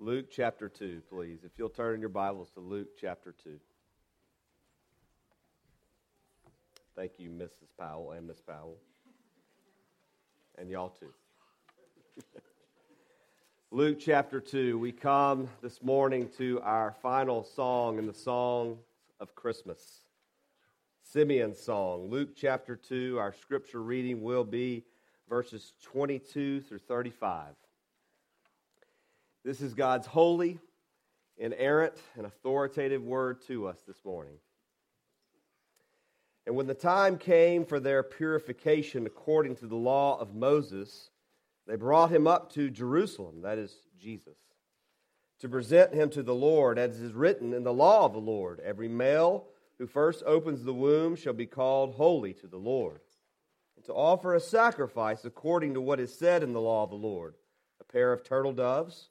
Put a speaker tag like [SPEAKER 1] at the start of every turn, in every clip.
[SPEAKER 1] Luke chapter 2, please. If you'll turn in your Bibles to Luke chapter 2. Thank you, Mrs. Powell and Miss Powell. And y'all too. Luke chapter 2. We come this morning to our final song in the song of Christmas. Simeon's song. Luke chapter 2. Our scripture reading will be verses 22 through 35. This is God's holy, inerrant, and authoritative word to us this morning. And when the time came for their purification according to the law of Moses, they brought him up to Jerusalem, that is, Jesus, to present him to the Lord, as is written in the law of the Lord. Every male who first opens the womb shall be called holy to the Lord, and to offer a sacrifice according to what is said in the law of the Lord a pair of turtle doves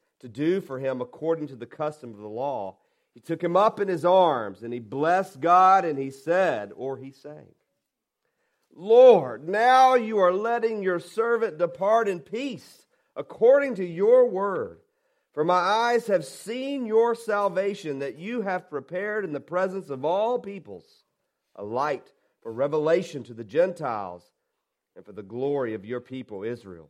[SPEAKER 1] to do for him according to the custom of the law, he took him up in his arms and he blessed God and he said, or he sang, Lord, now you are letting your servant depart in peace according to your word. For my eyes have seen your salvation that you have prepared in the presence of all peoples, a light for revelation to the Gentiles and for the glory of your people Israel.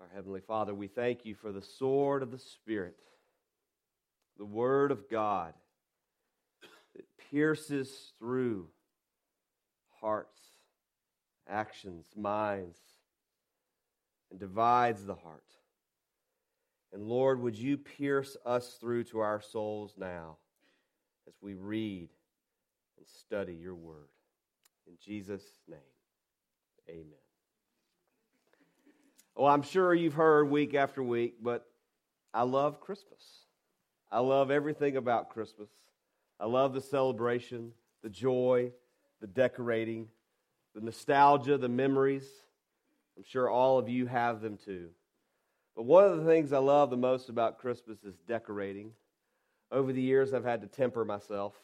[SPEAKER 1] Our Heavenly Father, we thank you for the sword of the Spirit, the Word of God that pierces through hearts actions, minds, and divides the heart. And Lord, would you pierce us through to our souls now as we read and study your word. In Jesus' name, amen. Well, I'm sure you've heard week after week, but I love Christmas. I love everything about Christmas. I love the celebration, the joy, the decorating, the nostalgia, the memories. I'm sure all of you have them too. But one of the things I love the most about Christmas is decorating. Over the years, I've had to temper myself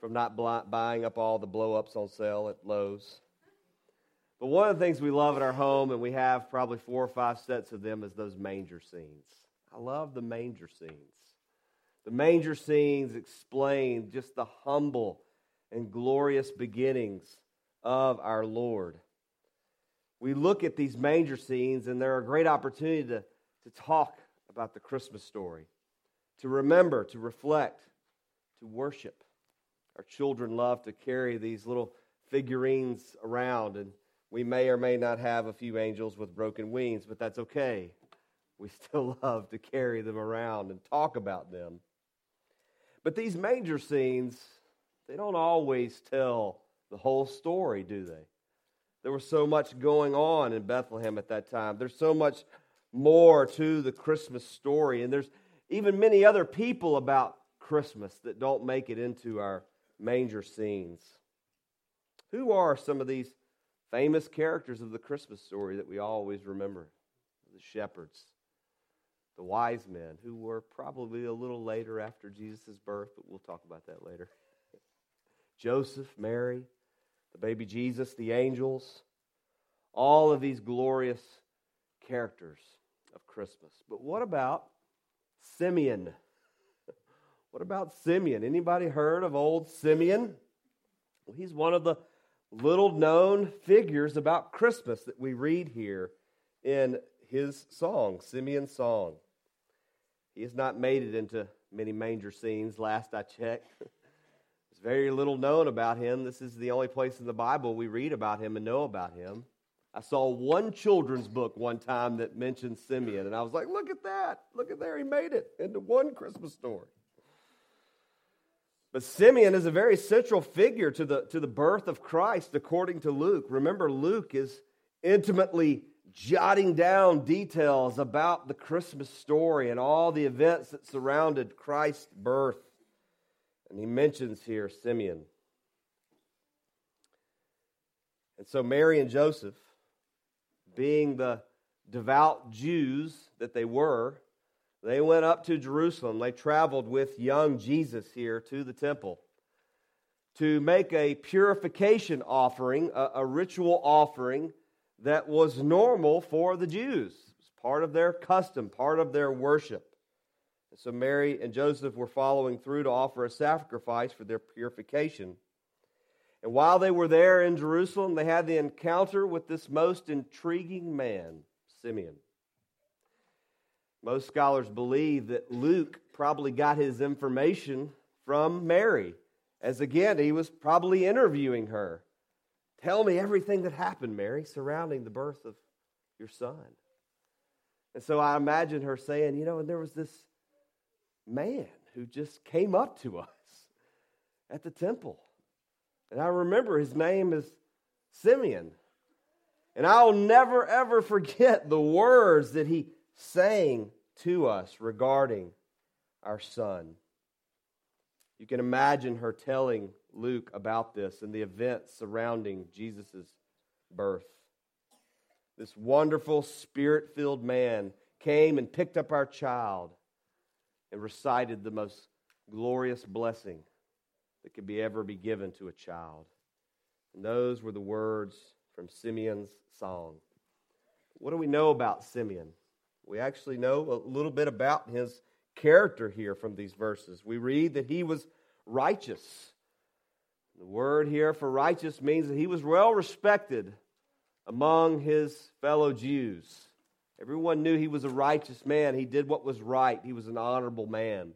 [SPEAKER 1] from not buying up all the blow ups on sale at Lowe's. But one of the things we love at our home, and we have probably four or five sets of them, is those manger scenes. I love the manger scenes. The manger scenes explain just the humble and glorious beginnings of our Lord. We look at these manger scenes, and they're a great opportunity to, to talk about the Christmas story, to remember, to reflect, to worship. Our children love to carry these little figurines around, and we may or may not have a few angels with broken wings, but that's okay. We still love to carry them around and talk about them. But these manger scenes, they don't always tell the whole story, do they? There was so much going on in Bethlehem at that time. There's so much more to the Christmas story. And there's even many other people about Christmas that don't make it into our manger scenes. Who are some of these famous characters of the Christmas story that we always remember? The shepherds, the wise men, who were probably a little later after Jesus' birth, but we'll talk about that later. Joseph, Mary, the baby Jesus, the angels, all of these glorious characters of Christmas. But what about Simeon? What about Simeon? Anybody heard of old Simeon? Well, he's one of the little known figures about Christmas that we read here in his song, Simeon's song. He has not made it into many manger scenes last I checked. There's very little known about him. This is the only place in the Bible we read about him and know about him. I saw one children's book one time that mentioned Simeon, and I was like, look at that. Look at there. He made it into one Christmas story. But Simeon is a very central figure to the, to the birth of Christ, according to Luke. Remember, Luke is intimately jotting down details about the Christmas story and all the events that surrounded Christ's birth. And he mentions here Simeon. And so Mary and Joseph, being the devout Jews that they were, they went up to Jerusalem. They traveled with young Jesus here to the temple to make a purification offering, a, a ritual offering that was normal for the Jews. It was part of their custom, part of their worship. And so Mary and Joseph were following through to offer a sacrifice for their purification. And while they were there in Jerusalem, they had the encounter with this most intriguing man, Simeon. Most scholars believe that Luke probably got his information from Mary, as again, he was probably interviewing her. Tell me everything that happened, Mary, surrounding the birth of your son. And so I imagine her saying, you know, and there was this man who just came up to us at the temple. And I remember his name is Simeon. And I'll never, ever forget the words that he sang to us regarding our son. You can imagine her telling Luke about this and the events surrounding Jesus' birth. This wonderful, spirit filled man came and picked up our child and recited the most glorious blessing that could be ever be given to a child. And those were the words from Simeon's song. What do we know about Simeon? We actually know a little bit about his character here from these verses. We read that he was righteous. The word here for righteous means that he was well respected among his fellow Jews. Everyone knew he was a righteous man. He did what was right. He was an honorable man.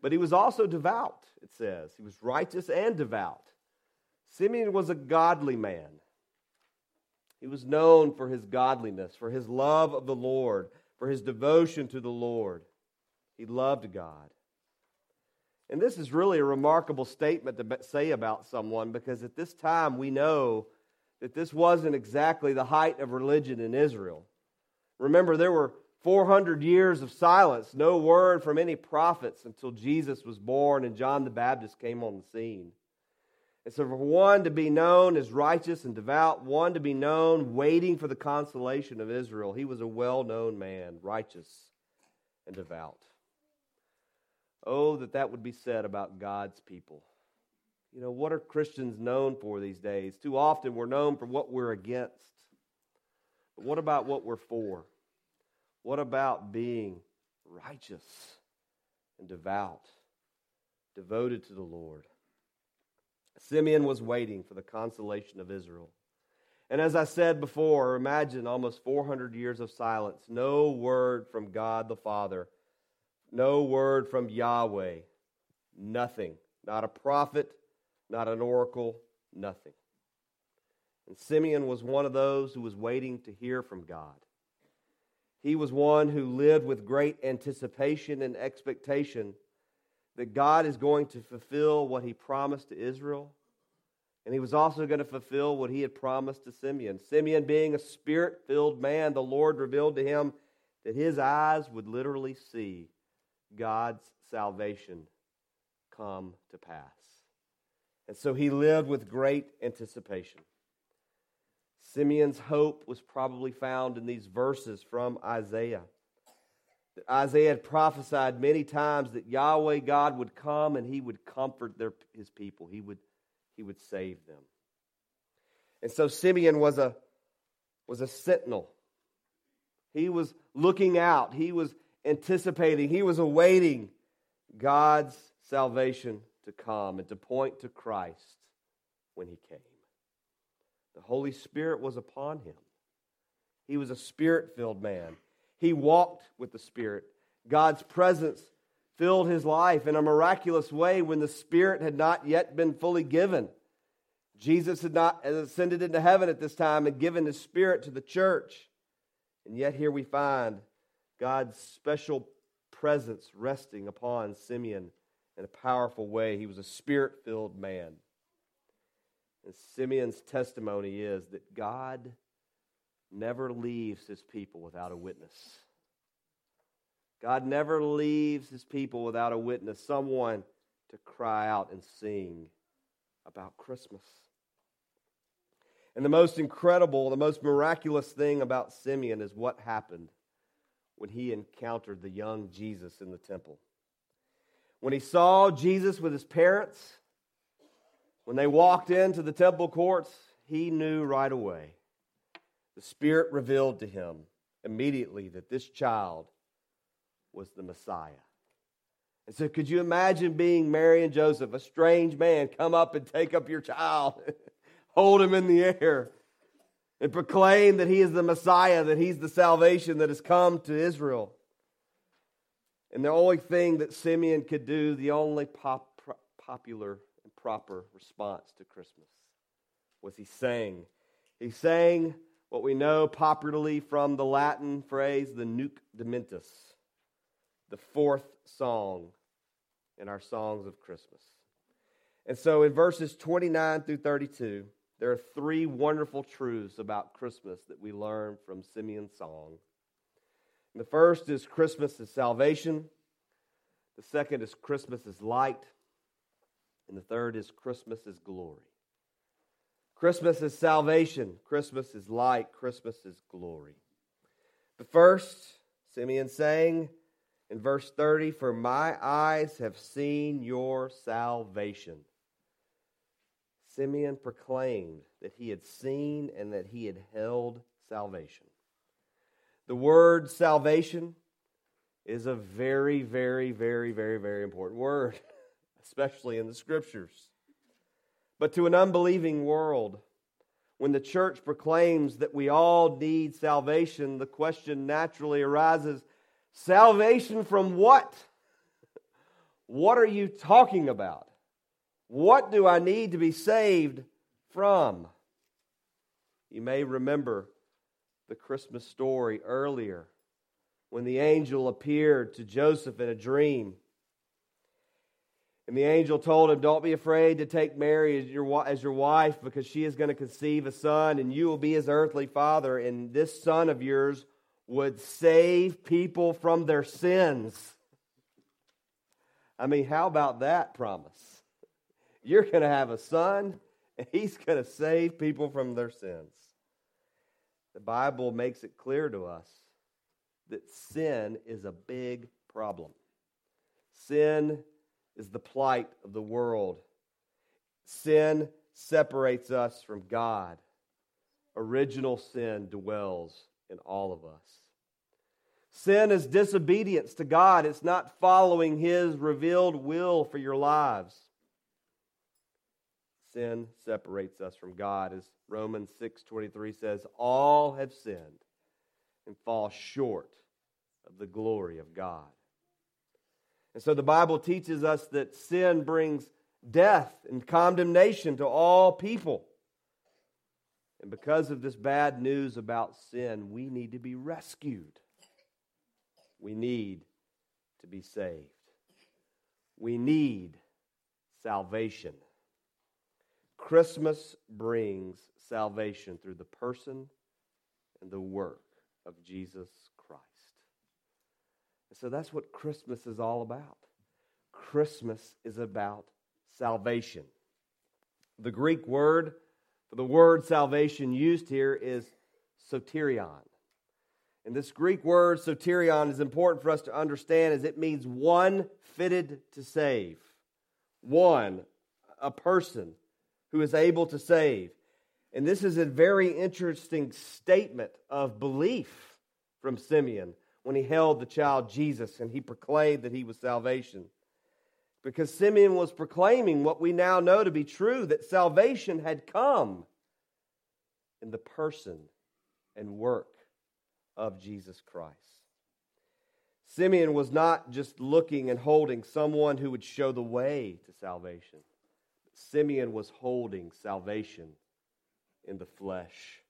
[SPEAKER 1] But he was also devout, it says. He was righteous and devout. Simeon was a godly man. He was known for his godliness, for his love of the Lord, for his devotion to the Lord. He loved God. And this is really a remarkable statement to say about someone because at this time we know that this wasn't exactly the height of religion in Israel. Remember, there were 400 years of silence, no word from any prophets until Jesus was born and John the Baptist came on the scene. And so, for one to be known as righteous and devout, one to be known waiting for the consolation of Israel, he was a well known man, righteous and devout. Oh, that that would be said about God's people. You know, what are Christians known for these days? Too often we're known for what we're against. But what about what we're for? What about being righteous and devout, devoted to the Lord? Simeon was waiting for the consolation of Israel. And as I said before, imagine almost 400 years of silence, no word from God the Father no word from Yahweh. Nothing. Not a prophet, not an oracle, nothing. And Simeon was one of those who was waiting to hear from God. He was one who lived with great anticipation and expectation that God is going to fulfill what he promised to Israel. And he was also going to fulfill what he had promised to Simeon. Simeon, being a spirit filled man, the Lord revealed to him that his eyes would literally see God's salvation come to pass. And so he lived with great anticipation. Simeon's hope was probably found in these verses from Isaiah. That Isaiah had prophesied many times that Yahweh God would come and he would comfort their, his people, he would, he would save them. And so Simeon was a, was a sentinel. He was looking out. He was anticipating, he was awaiting God's salvation to come and to point to Christ when he came. The Holy Spirit was upon him. He was a spirit filled man. He walked with the Spirit. God's presence filled his life in a miraculous way when the Spirit had not yet been fully given. Jesus had not ascended into heaven at this time and given his Spirit to the church. And yet, here we find God's special presence resting upon Simeon in a powerful way. He was a spirit filled man. And Simeon's testimony is that God never leaves his people without a witness. God never leaves his people without a witness, someone to cry out and sing about Christmas. And the most incredible, the most miraculous thing about Simeon is what happened when he encountered the young Jesus in the temple. When he saw Jesus with his parents, when they walked into the temple courts, he knew right away. The Spirit revealed to him immediately that this child was the Messiah. And so, could you imagine being Mary and Joseph, a strange man, come up and take up your child, hold him in the air, and proclaim that he is the Messiah, that he's the salvation that has come to Israel? And the only thing that Simeon could do, the only pop, popular and proper response to Christmas, was he sang. He sang what we know popularly from the Latin phrase, the Nunc Dimittis the fourth song in our songs of Christmas. And so in verses 29 through 32, there are three wonderful truths about Christmas that we learn from Simeon's song. And the first is Christmas is salvation. The second is Christmas is light. And the third is Christmas is glory. Christmas is salvation. Christmas is light. Christmas is glory. But first, Simeon sang, in verse 30 For my eyes have seen your salvation. Simeon proclaimed that he had seen and that he had held salvation. The word salvation is a very, very, very, very, very important word, especially in the scriptures. But to an unbelieving world, when the church proclaims that we all need salvation, the question naturally arises Salvation from what? What are you talking about? What do I need to be saved from? You may remember the Christmas story earlier when the angel appeared to Joseph in a dream. And the angel told him, Don't be afraid to take Mary as your, as your wife because she is going to conceive a son and you will be his earthly father, and this son of yours would save people from their sins. I mean, how about that promise? You're going to have a son, and he's going to save people from their sins. The Bible makes it clear to us that sin is a big problem. Sin is the plight of the world. Sin separates us from God. Original sin dwells in all of us. Sin is disobedience to God, it's not following His revealed will for your lives. Sin separates us from God, as Romans 6:23 says, all have sinned and fall short of the glory of God. And so the Bible teaches us that sin brings death and condemnation to all people. And because of this bad news about sin, we need to be rescued. We need to be saved. We need salvation. Christmas brings salvation through the person and the work of Jesus so that's what Christmas is all about. Christmas is about salvation. The Greek word for the word salvation used here is soterion. And this Greek word soterion is important for us to understand as it means one fitted to save. One, a person who is able to save. And this is a very interesting statement of belief from Simeon when he held the child Jesus and he proclaimed that he was salvation because Simeon was proclaiming what we now know to be true that salvation had come in the person and work of Jesus Christ. Simeon was not just looking and holding someone who would show the way to salvation. Simeon was holding salvation in the flesh.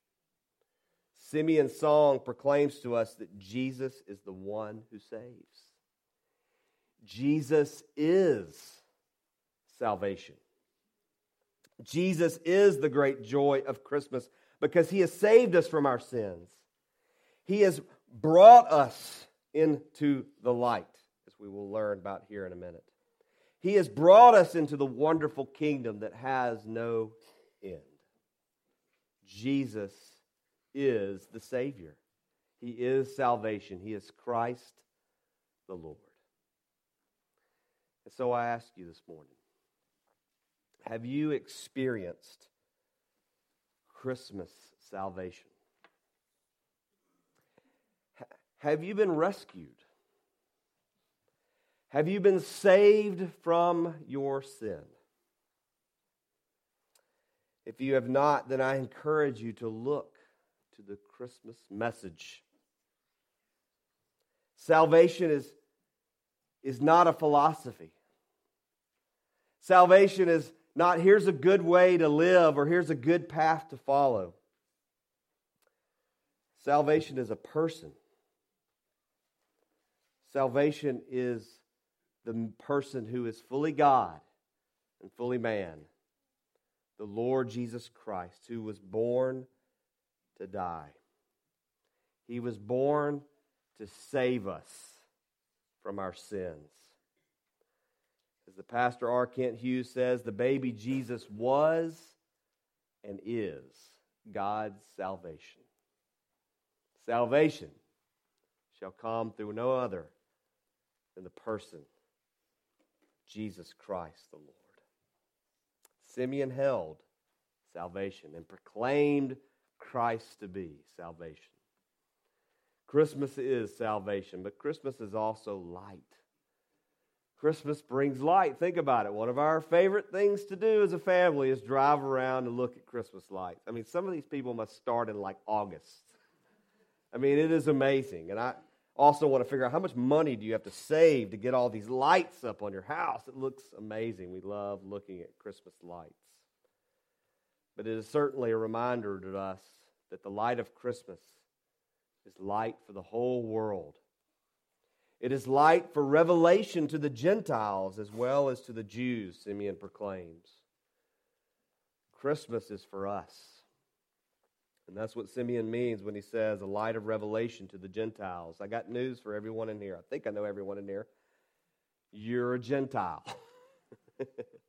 [SPEAKER 1] Simeon's song proclaims to us that Jesus is the one who saves. Jesus is salvation. Jesus is the great joy of Christmas because he has saved us from our sins. He has brought us into the light, as we will learn about here in a minute. He has brought us into the wonderful kingdom that has no end. Jesus is the Savior. He is salvation. He is Christ the Lord. And so I ask you this morning have you experienced Christmas salvation? Have you been rescued? Have you been saved from your sin? If you have not, then I encourage you to look to the Christmas message. Salvation is, is not a philosophy. Salvation is not here's a good way to live or here's a good path to follow. Salvation is a person. Salvation is the person who is fully God and fully man, the Lord Jesus Christ, who was born to die. He was born to save us from our sins. As the pastor R. Kent Hughes says, the baby Jesus was and is God's salvation. Salvation shall come through no other than the person, Jesus Christ the Lord. Simeon held salvation and proclaimed Christ to be salvation. Christmas is salvation, but Christmas is also light. Christmas brings light. Think about it. One of our favorite things to do as a family is drive around and look at Christmas lights. I mean, some of these people must start in like August. I mean, it is amazing. And I also want to figure out how much money do you have to save to get all these lights up on your house? It looks amazing. We love looking at Christmas lights. But it is certainly a reminder to us that the light of Christmas is light for the whole world. It is light for revelation to the Gentiles as well as to the Jews, Simeon proclaims. Christmas is for us. And that's what Simeon means when he says a light of revelation to the Gentiles. I got news for everyone in here. I think I know everyone in here. You're a Gentile.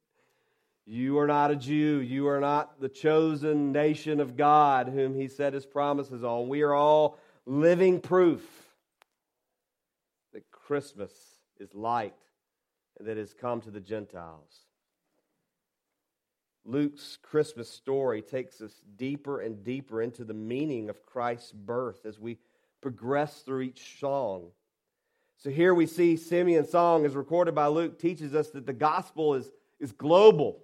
[SPEAKER 1] you are not a Jew. You are not the chosen nation of God whom he set his promises on. We are all living proof that Christmas is light and that has come to the Gentiles. Luke's Christmas story takes us deeper and deeper into the meaning of Christ's birth as we progress through each song. So here we see Simeon's song, as recorded by Luke, teaches us that the gospel is, is global.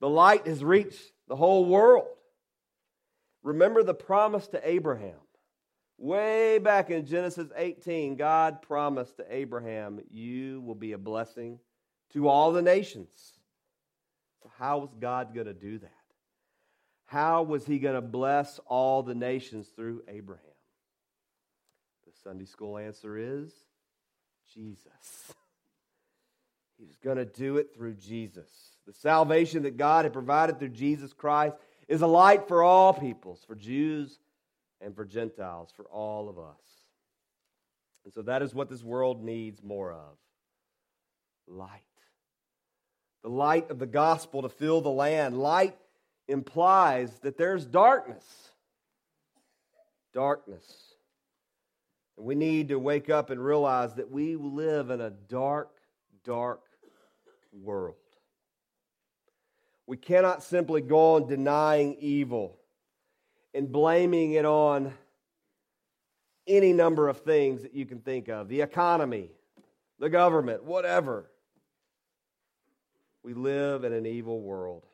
[SPEAKER 1] The light has reached the whole world. Remember the promise to Abraham Way back in Genesis 18, God promised to Abraham, You will be a blessing to all the nations. So, how was God going to do that? How was He going to bless all the nations through Abraham? The Sunday school answer is Jesus. He was going to do it through Jesus. The salvation that God had provided through Jesus Christ is a light for all peoples, for Jews and for Gentiles, for all of us. And so that is what this world needs more of light. The light of the gospel to fill the land. Light implies that there's darkness. Darkness. And we need to wake up and realize that we live in a dark, dark world. We cannot simply go on denying evil and blaming it on any number of things that you can think of the economy, the government, whatever. We live in an evil world.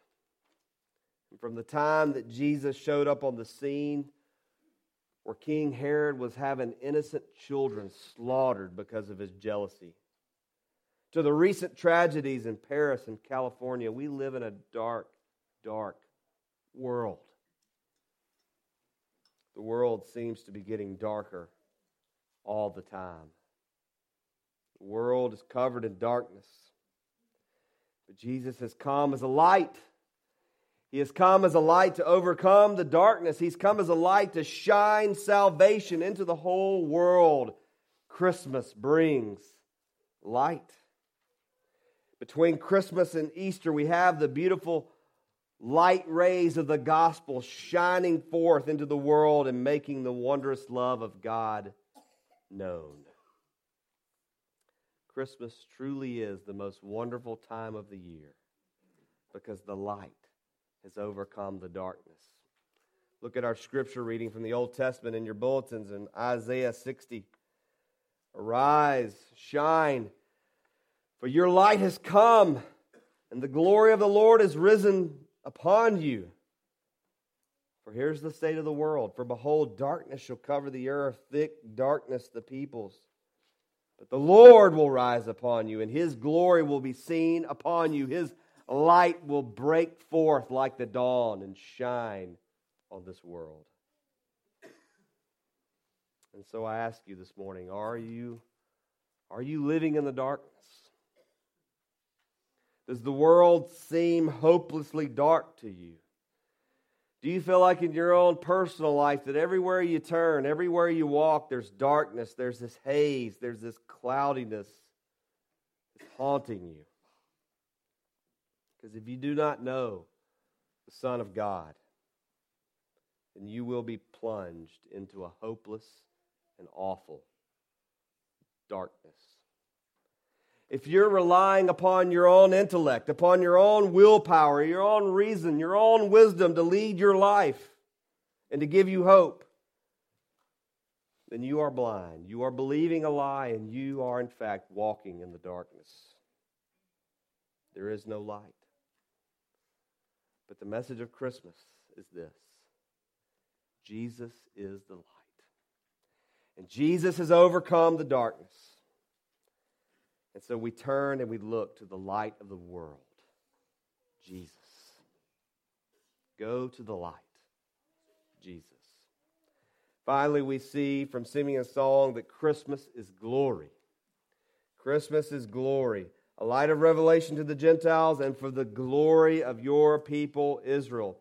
[SPEAKER 1] And from the time that Jesus showed up on the scene, where King Herod was having innocent children slaughtered because of his jealousy, to the recent tragedies in Paris and California. We live in a dark, dark world. The world seems to be getting darker all the time. The world is covered in darkness. But Jesus has come as a light. He has come as a light to overcome the darkness. He's come as a light to shine salvation into the whole world. Christmas brings light. Between Christmas and Easter, we have the beautiful light rays of the gospel shining forth into the world and making the wondrous love of God known. Christmas truly is the most wonderful time of the year because the light has overcome the darkness. Look at our scripture reading from the Old Testament in your bulletins in Isaiah 60. Arise, shine, for your light has come, and the glory of the Lord is risen upon you. For here's the state of the world. For behold, darkness shall cover the earth, thick darkness the peoples. But the Lord will rise upon you, and his glory will be seen upon you. His light will break forth like the dawn and shine on this world. And so I ask you this morning, are you are you living in the darkness? Does the world seem hopelessly dark to you? Do you feel like in your own personal life that everywhere you turn, everywhere you walk, there's darkness, there's this haze, there's this cloudiness that's haunting you? Because if you do not know the Son of God, then you will be plunged into a hopeless and awful darkness if you're relying upon your own intellect, upon your own willpower, your own reason, your own wisdom to lead your life and to give you hope, then you are blind. You are believing a lie, and you are, in fact, walking in the darkness. There is no light. But the message of Christmas is this Jesus is the light. And Jesus has overcome the darkness. And so we turn and we look to the light of the world, Jesus. Go to the light, Jesus. Finally, we see from Simeon's song that Christmas is glory. Christmas is glory, a light of revelation to the Gentiles and for the glory of your people, Israel.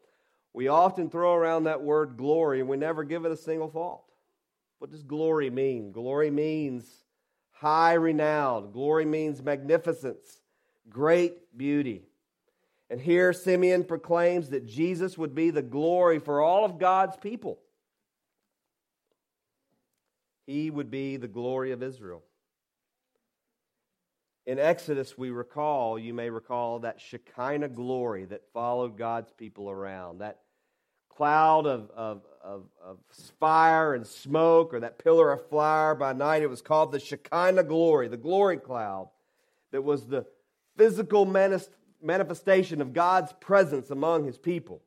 [SPEAKER 1] We often throw around that word glory and we never give it a single thought. What does glory mean? Glory means high renowned. Glory means magnificence, great beauty. And here Simeon proclaims that Jesus would be the glory for all of God's people. He would be the glory of Israel. In Exodus, we recall, you may recall, that Shekinah glory that followed God's people around, that cloud of, of, of, of, fire and smoke, or that pillar of fire by night. It was called the Shekinah glory, the glory cloud, that was the physical manifestation of God's presence among his people.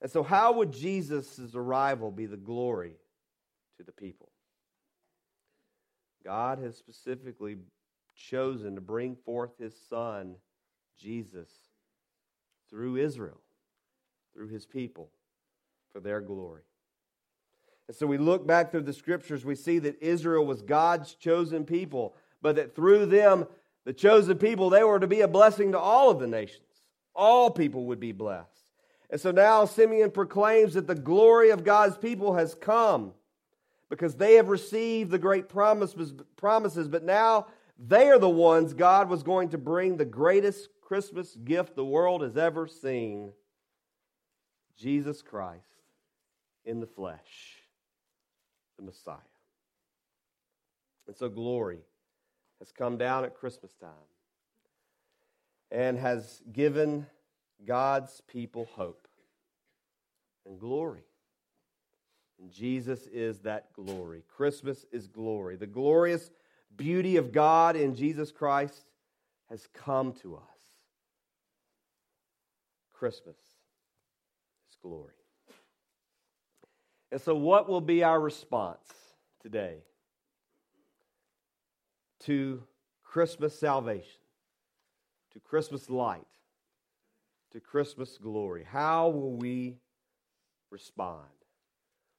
[SPEAKER 1] And so, how would Jesus' arrival be the glory to the people? God has specifically chosen to bring forth his son, Jesus, through Israel through his people for their glory. And so we look back through the scriptures, we see that Israel was God's chosen people, but that through them, the chosen people, they were to be a blessing to all of the nations. All people would be blessed. And so now Simeon proclaims that the glory of God's people has come because they have received the great promises, but now they are the ones God was going to bring the greatest Christmas gift the world has ever seen Jesus Christ in the flesh, the Messiah. And so glory has come down at Christmas time and has given God's people hope and glory. And Jesus is that glory. Christmas is glory. The glorious beauty of God in Jesus Christ has come to us. Christmas glory. And so, what will be our response today to Christmas salvation, to Christmas light, to Christmas glory? How will we respond?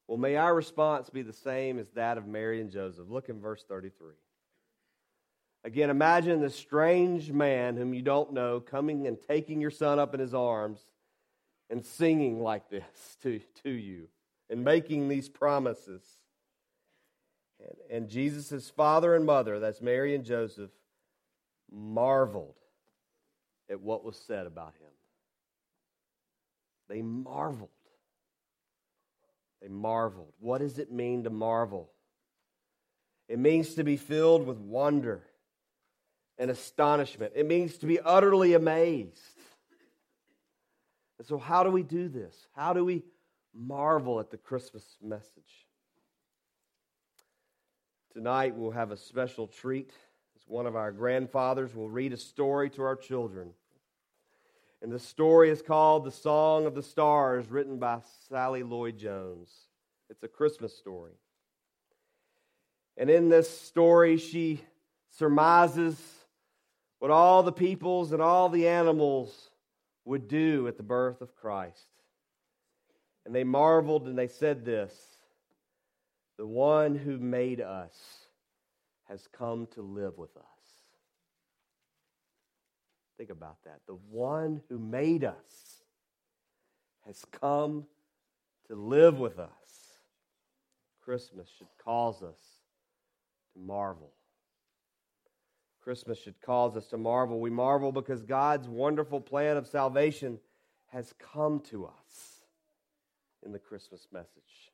[SPEAKER 1] Well, may our response be the same as that of Mary and Joseph. Look in verse 33. Again, imagine this strange man whom you don't know coming and taking your son up in his arms and singing like this to, to you and making these promises. And, and Jesus' father and mother, that's Mary and Joseph, marveled at what was said about him. They marveled. They marveled. What does it mean to marvel? It means to be filled with wonder and astonishment. It means to be utterly amazed. And so, how do we do this? How do we marvel at the Christmas message? Tonight, we'll have a special treat as one of our grandfathers will read a story to our children. And the story is called The Song of the Stars, written by Sally Lloyd Jones. It's a Christmas story. And in this story, she surmises what all the peoples and all the animals would do at the birth of Christ. And they marveled and they said this The one who made us has come to live with us. Think about that. The one who made us has come to live with us. Christmas should cause us to marvel. Christmas should cause us to marvel. We marvel because God's wonderful plan of salvation has come to us in the Christmas message.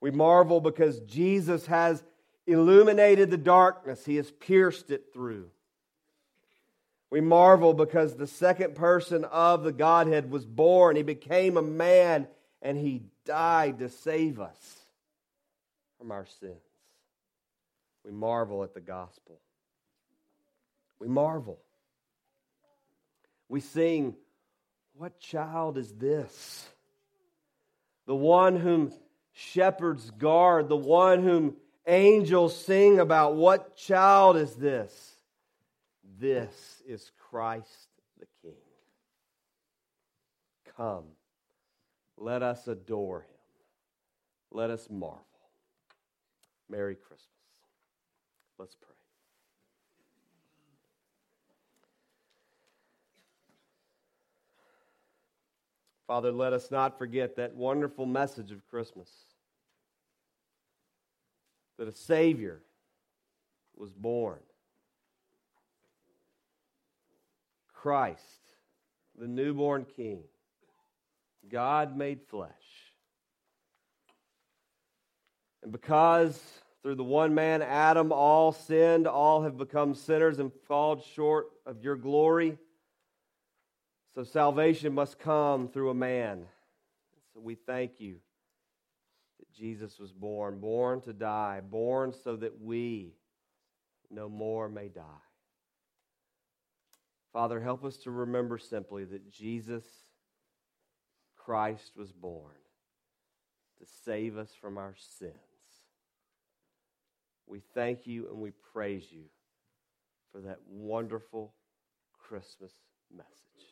[SPEAKER 1] We marvel because Jesus has illuminated the darkness, He has pierced it through. We marvel because the second person of the Godhead was born, He became a man, and He died to save us from our sins. We marvel at the gospel. We marvel. We sing, What child is this? The one whom shepherds guard, the one whom angels sing about. What child is this? This is Christ the King. Come, let us adore him. Let us marvel. Merry Christmas. Let's pray. Father, let us not forget that wonderful message of Christmas that a Savior was born. Christ, the newborn King, God made flesh. And because through the one man, Adam, all sinned, all have become sinners and fallen short of your glory so salvation must come through a man. So we thank you that Jesus was born, born to die, born so that we no more may die. Father, help us to remember simply that Jesus Christ was born to save us from our sins. We thank you and we praise you for that wonderful Christmas message.